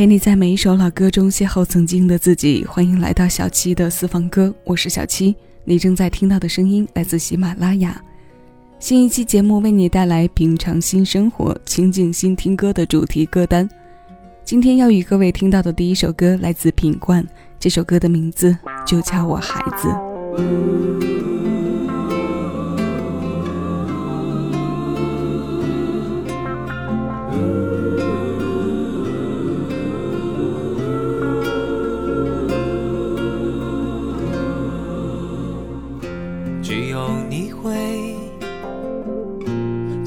陪你在每一首老歌中邂逅曾经的自己。欢迎来到小七的私房歌，我是小七。你正在听到的声音来自喜马拉雅。新一期节目为你带来品尝新生活、清静新听歌的主题歌单。今天要与各位听到的第一首歌来自品冠，这首歌的名字就叫我孩子。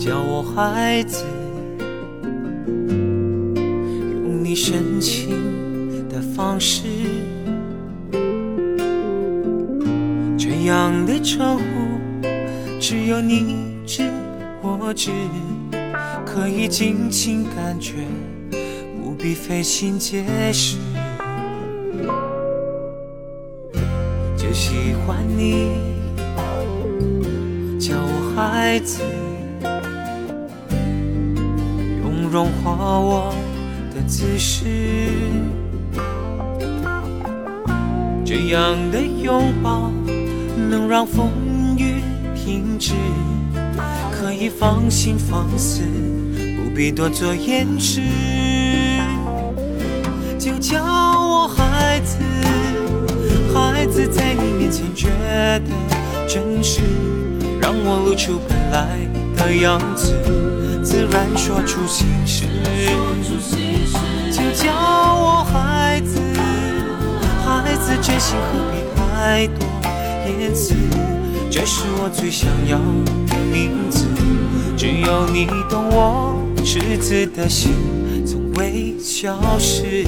叫我孩子，用你深情的方式，这样的称呼只有你知我知，可以尽情感觉，不必费心解释。就喜欢你叫我孩子。融化我的姿势，这样的拥抱能让风雨停止，可以放心放肆，不必多做掩饰。就叫我孩子，孩子在你面前觉得真实，让我露出本来的样子。自然说出心事，请叫我孩子，孩子真心何必太多言辞？这是我最想要的名字，只有你懂我赤子的心，从未消失。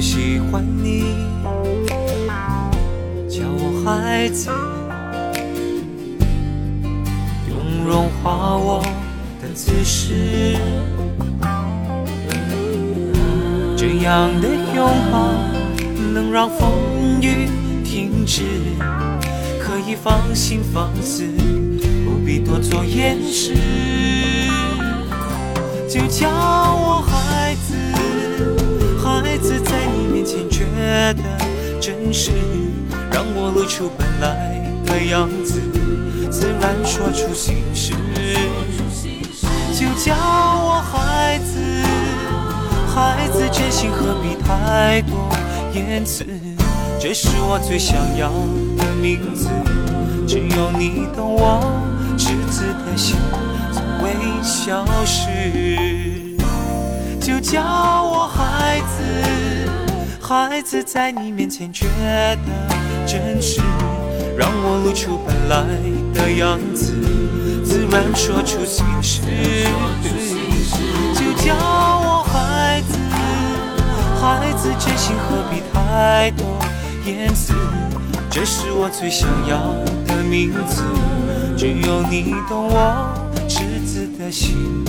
喜欢你叫我孩子，用融化我的姿势，这样的拥抱能让风雨停止。可以放心放肆，不必多做掩饰。就叫我孩子，面前觉得真实，让我露出本来的样子，自然说出心事。就叫我孩子，孩子真心何必太多言辞？这是我最想要的名字。只有你懂我赤子的心，从未消失。就叫我孩子，孩子在你面前觉得真实，让我露出本来的样子，自然说出心事。就叫我孩子，孩子真心何必太多言辞？这是我最想要的名字，只有你懂我赤子的心，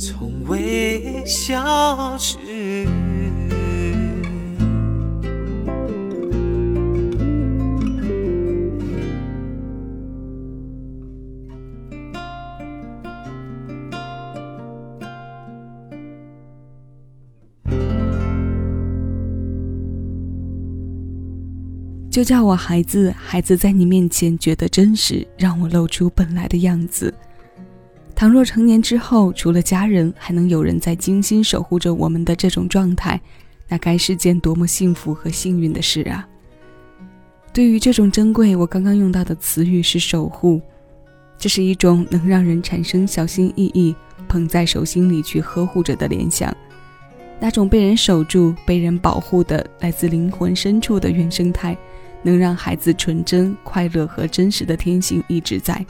从未消失。就叫我孩子，孩子在你面前觉得真实，让我露出本来的样子。倘若成年之后，除了家人，还能有人在精心守护着我们的这种状态，那该是件多么幸福和幸运的事啊！对于这种珍贵，我刚刚用到的词语是守护，这是一种能让人产生小心翼翼、捧在手心里去呵护着的联想。那种被人守住、被人保护的来自灵魂深处的原生态，能让孩子纯真、快乐和真实的天性一直在。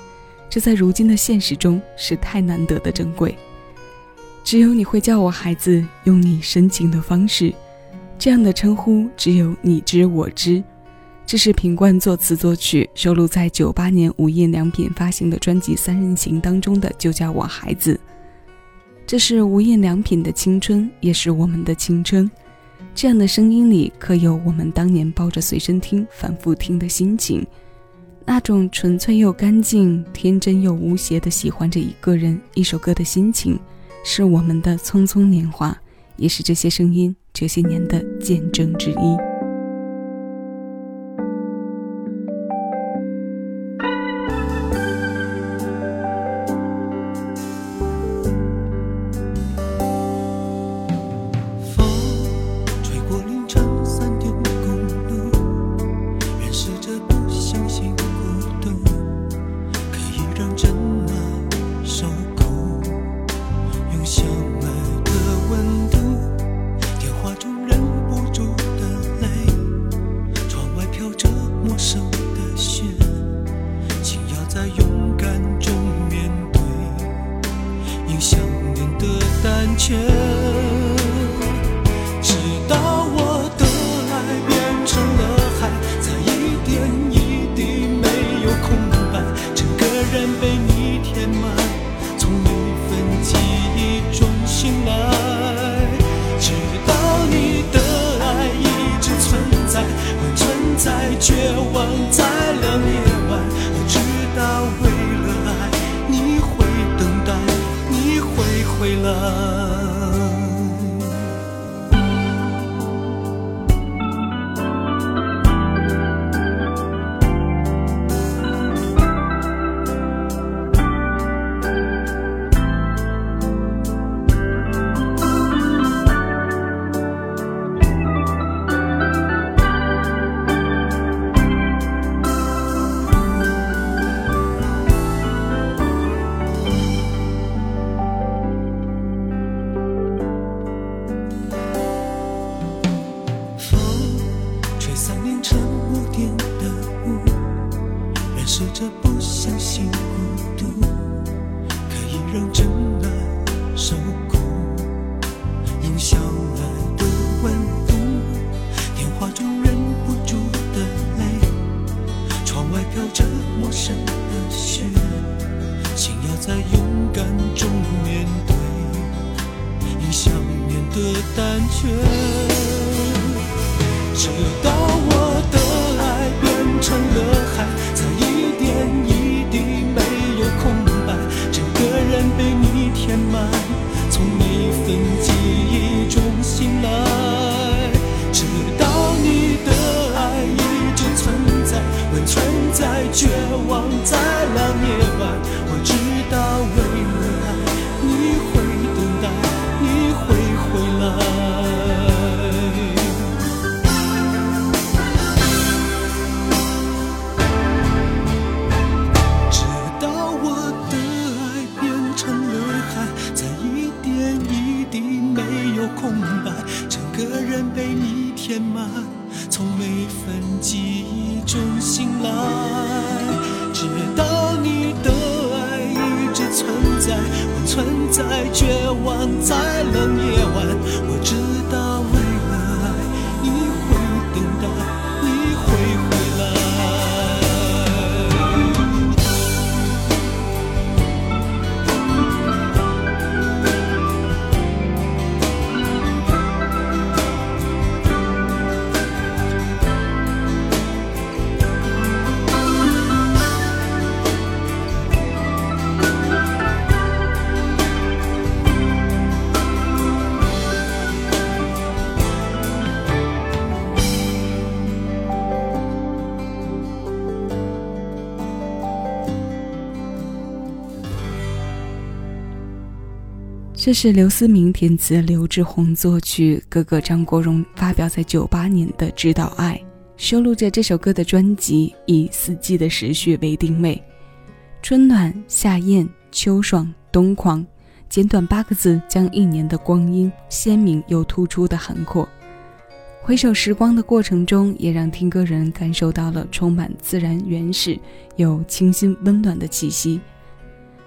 这在如今的现实中是太难得的珍贵。只有你会叫我孩子，用你深情的方式，这样的称呼只有你知我知。这是品冠作词作曲，收录在九八年无印良品发行的专辑《三人行》当中的《就叫我孩子》。这是无印良品的青春，也是我们的青春。这样的声音里，可有我们当年抱着随身听反复听的心情，那种纯粹又干净、天真又无邪的喜欢着一个人、一首歌的心情，是我们的匆匆年华，也是这些声音这些年的见证之一。了。绝望在这是刘思明填词，刘志宏作曲，哥哥张国荣发表在九八年的《知道爱》，收录着这首歌的专辑以四季的时序为定位，春暖夏艳、秋爽冬狂，简短八个字，将一年的光阴鲜明又突出的涵括。回首时光的过程中，也让听歌人感受到了充满自然、原始又清新温暖的气息。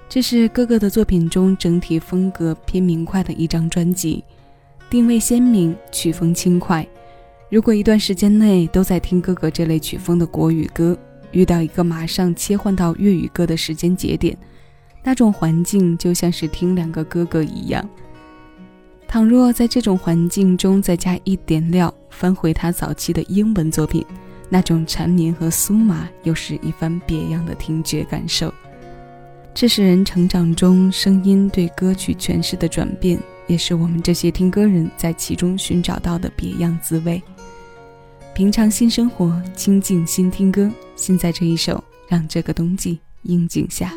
这是哥哥的作品中整体风格偏明快的一张专辑，定位鲜明，曲风轻快。如果一段时间内都在听哥哥这类曲风的国语歌，遇到一个马上切换到粤语歌的时间节点，那种环境就像是听两个哥哥一样。倘若在这种环境中再加一点料，翻回他早期的英文作品，那种缠绵和酥麻又是一番别样的听觉感受。这是人成长中声音对歌曲诠释的转变，也是我们这些听歌人在其中寻找到的别样滋味。平常新生活，清静新听歌。现在这一首，让这个冬季应景下。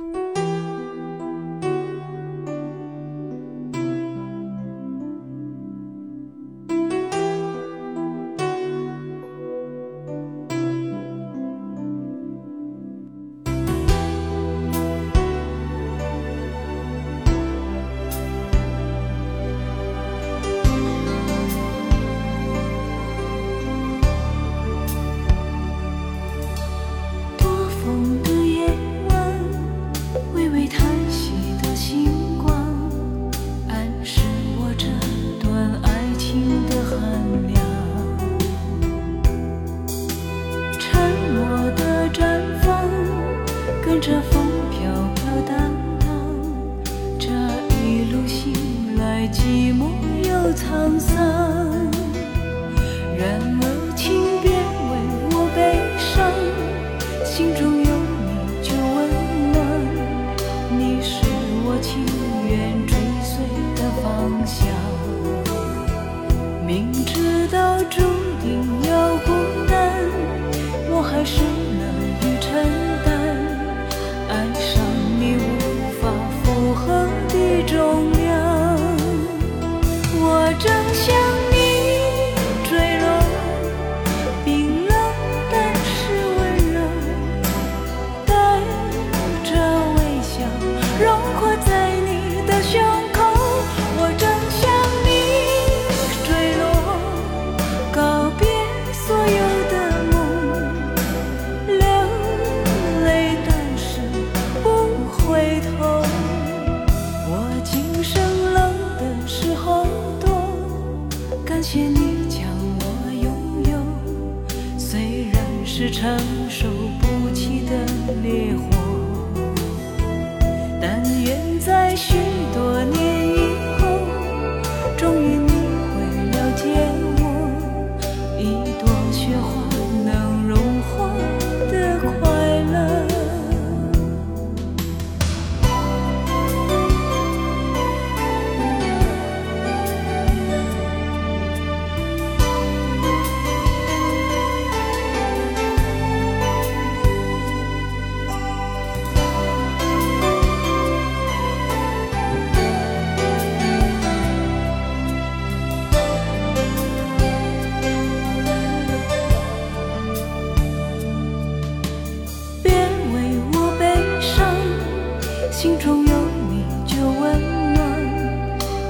担当，这一路行来寂寞又沧桑，然而请别为我悲伤，心中有你就温暖，你是我情愿追随的方向。明知道注定要孤单，我还是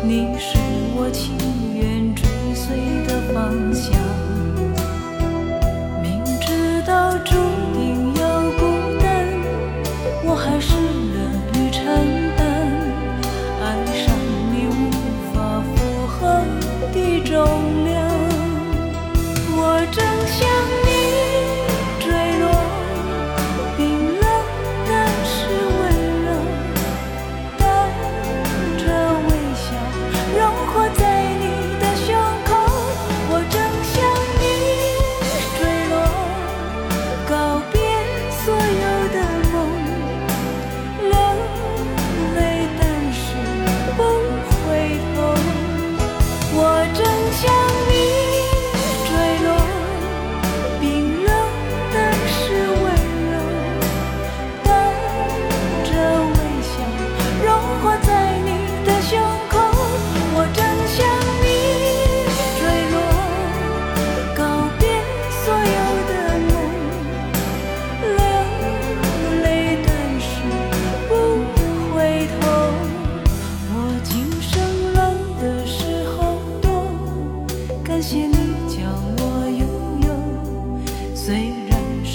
你是我情愿追随的方向。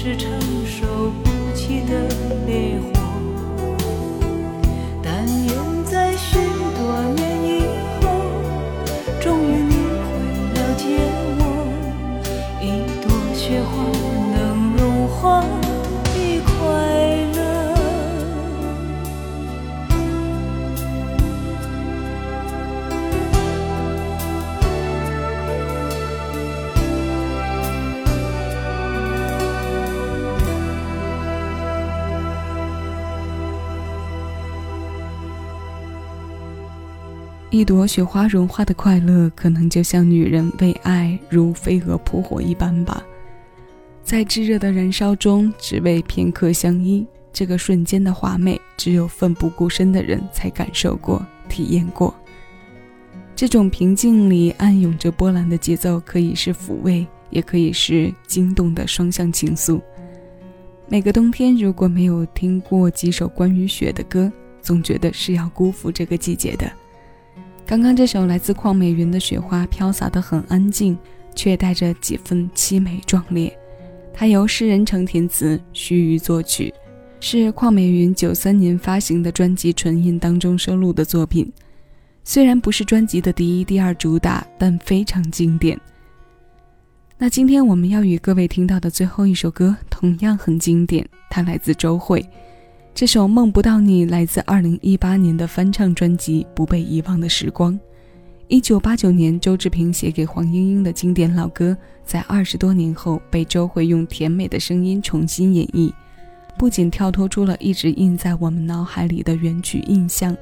然是一朵雪花融化的快乐，可能就像女人为爱如飞蛾扑火一般吧，在炙热的燃烧中，只为片刻相依。这个瞬间的华美，只有奋不顾身的人才感受过、体验过。这种平静里暗涌着波澜的节奏，可以是抚慰，也可以是惊动的双向情愫。每个冬天，如果没有听过几首关于雪的歌，总觉得是要辜负这个季节的。刚刚这首来自邝美云的《雪花》，飘洒得很安静，却带着几分凄美壮烈。它由诗人程填词，须臾作曲，是邝美云九三年发行的专辑《纯音》当中收录的作品。虽然不是专辑的第一、第二主打，但非常经典。那今天我们要与各位听到的最后一首歌，同样很经典，它来自周蕙。这首《梦不到你》来自2018年的翻唱专辑《不被遗忘的时光》。1989年，周志平写给黄莺莺的经典老歌，在二十多年后被周蕙用甜美的声音重新演绎，不仅跳脱出了一直印在我们脑海里的原曲印象，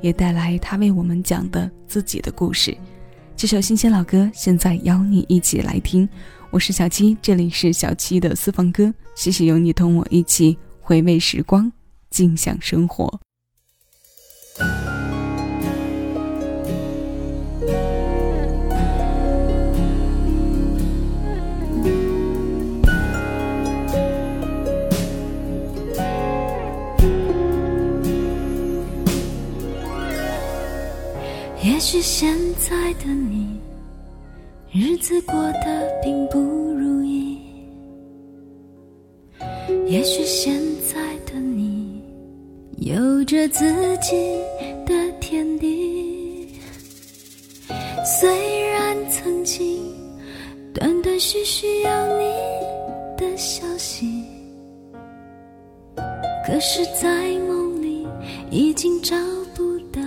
也带来他为我们讲的自己的故事。这首新鲜老歌，现在邀你一起来听。我是小七，这里是小七的私房歌，谢谢有你同我一起回味时光。静享生活。也许现在的你，日子过得并不如意。也许现在，有着自己的天地。虽然曾经断断续续有你的消息，可是，在梦里已经找不到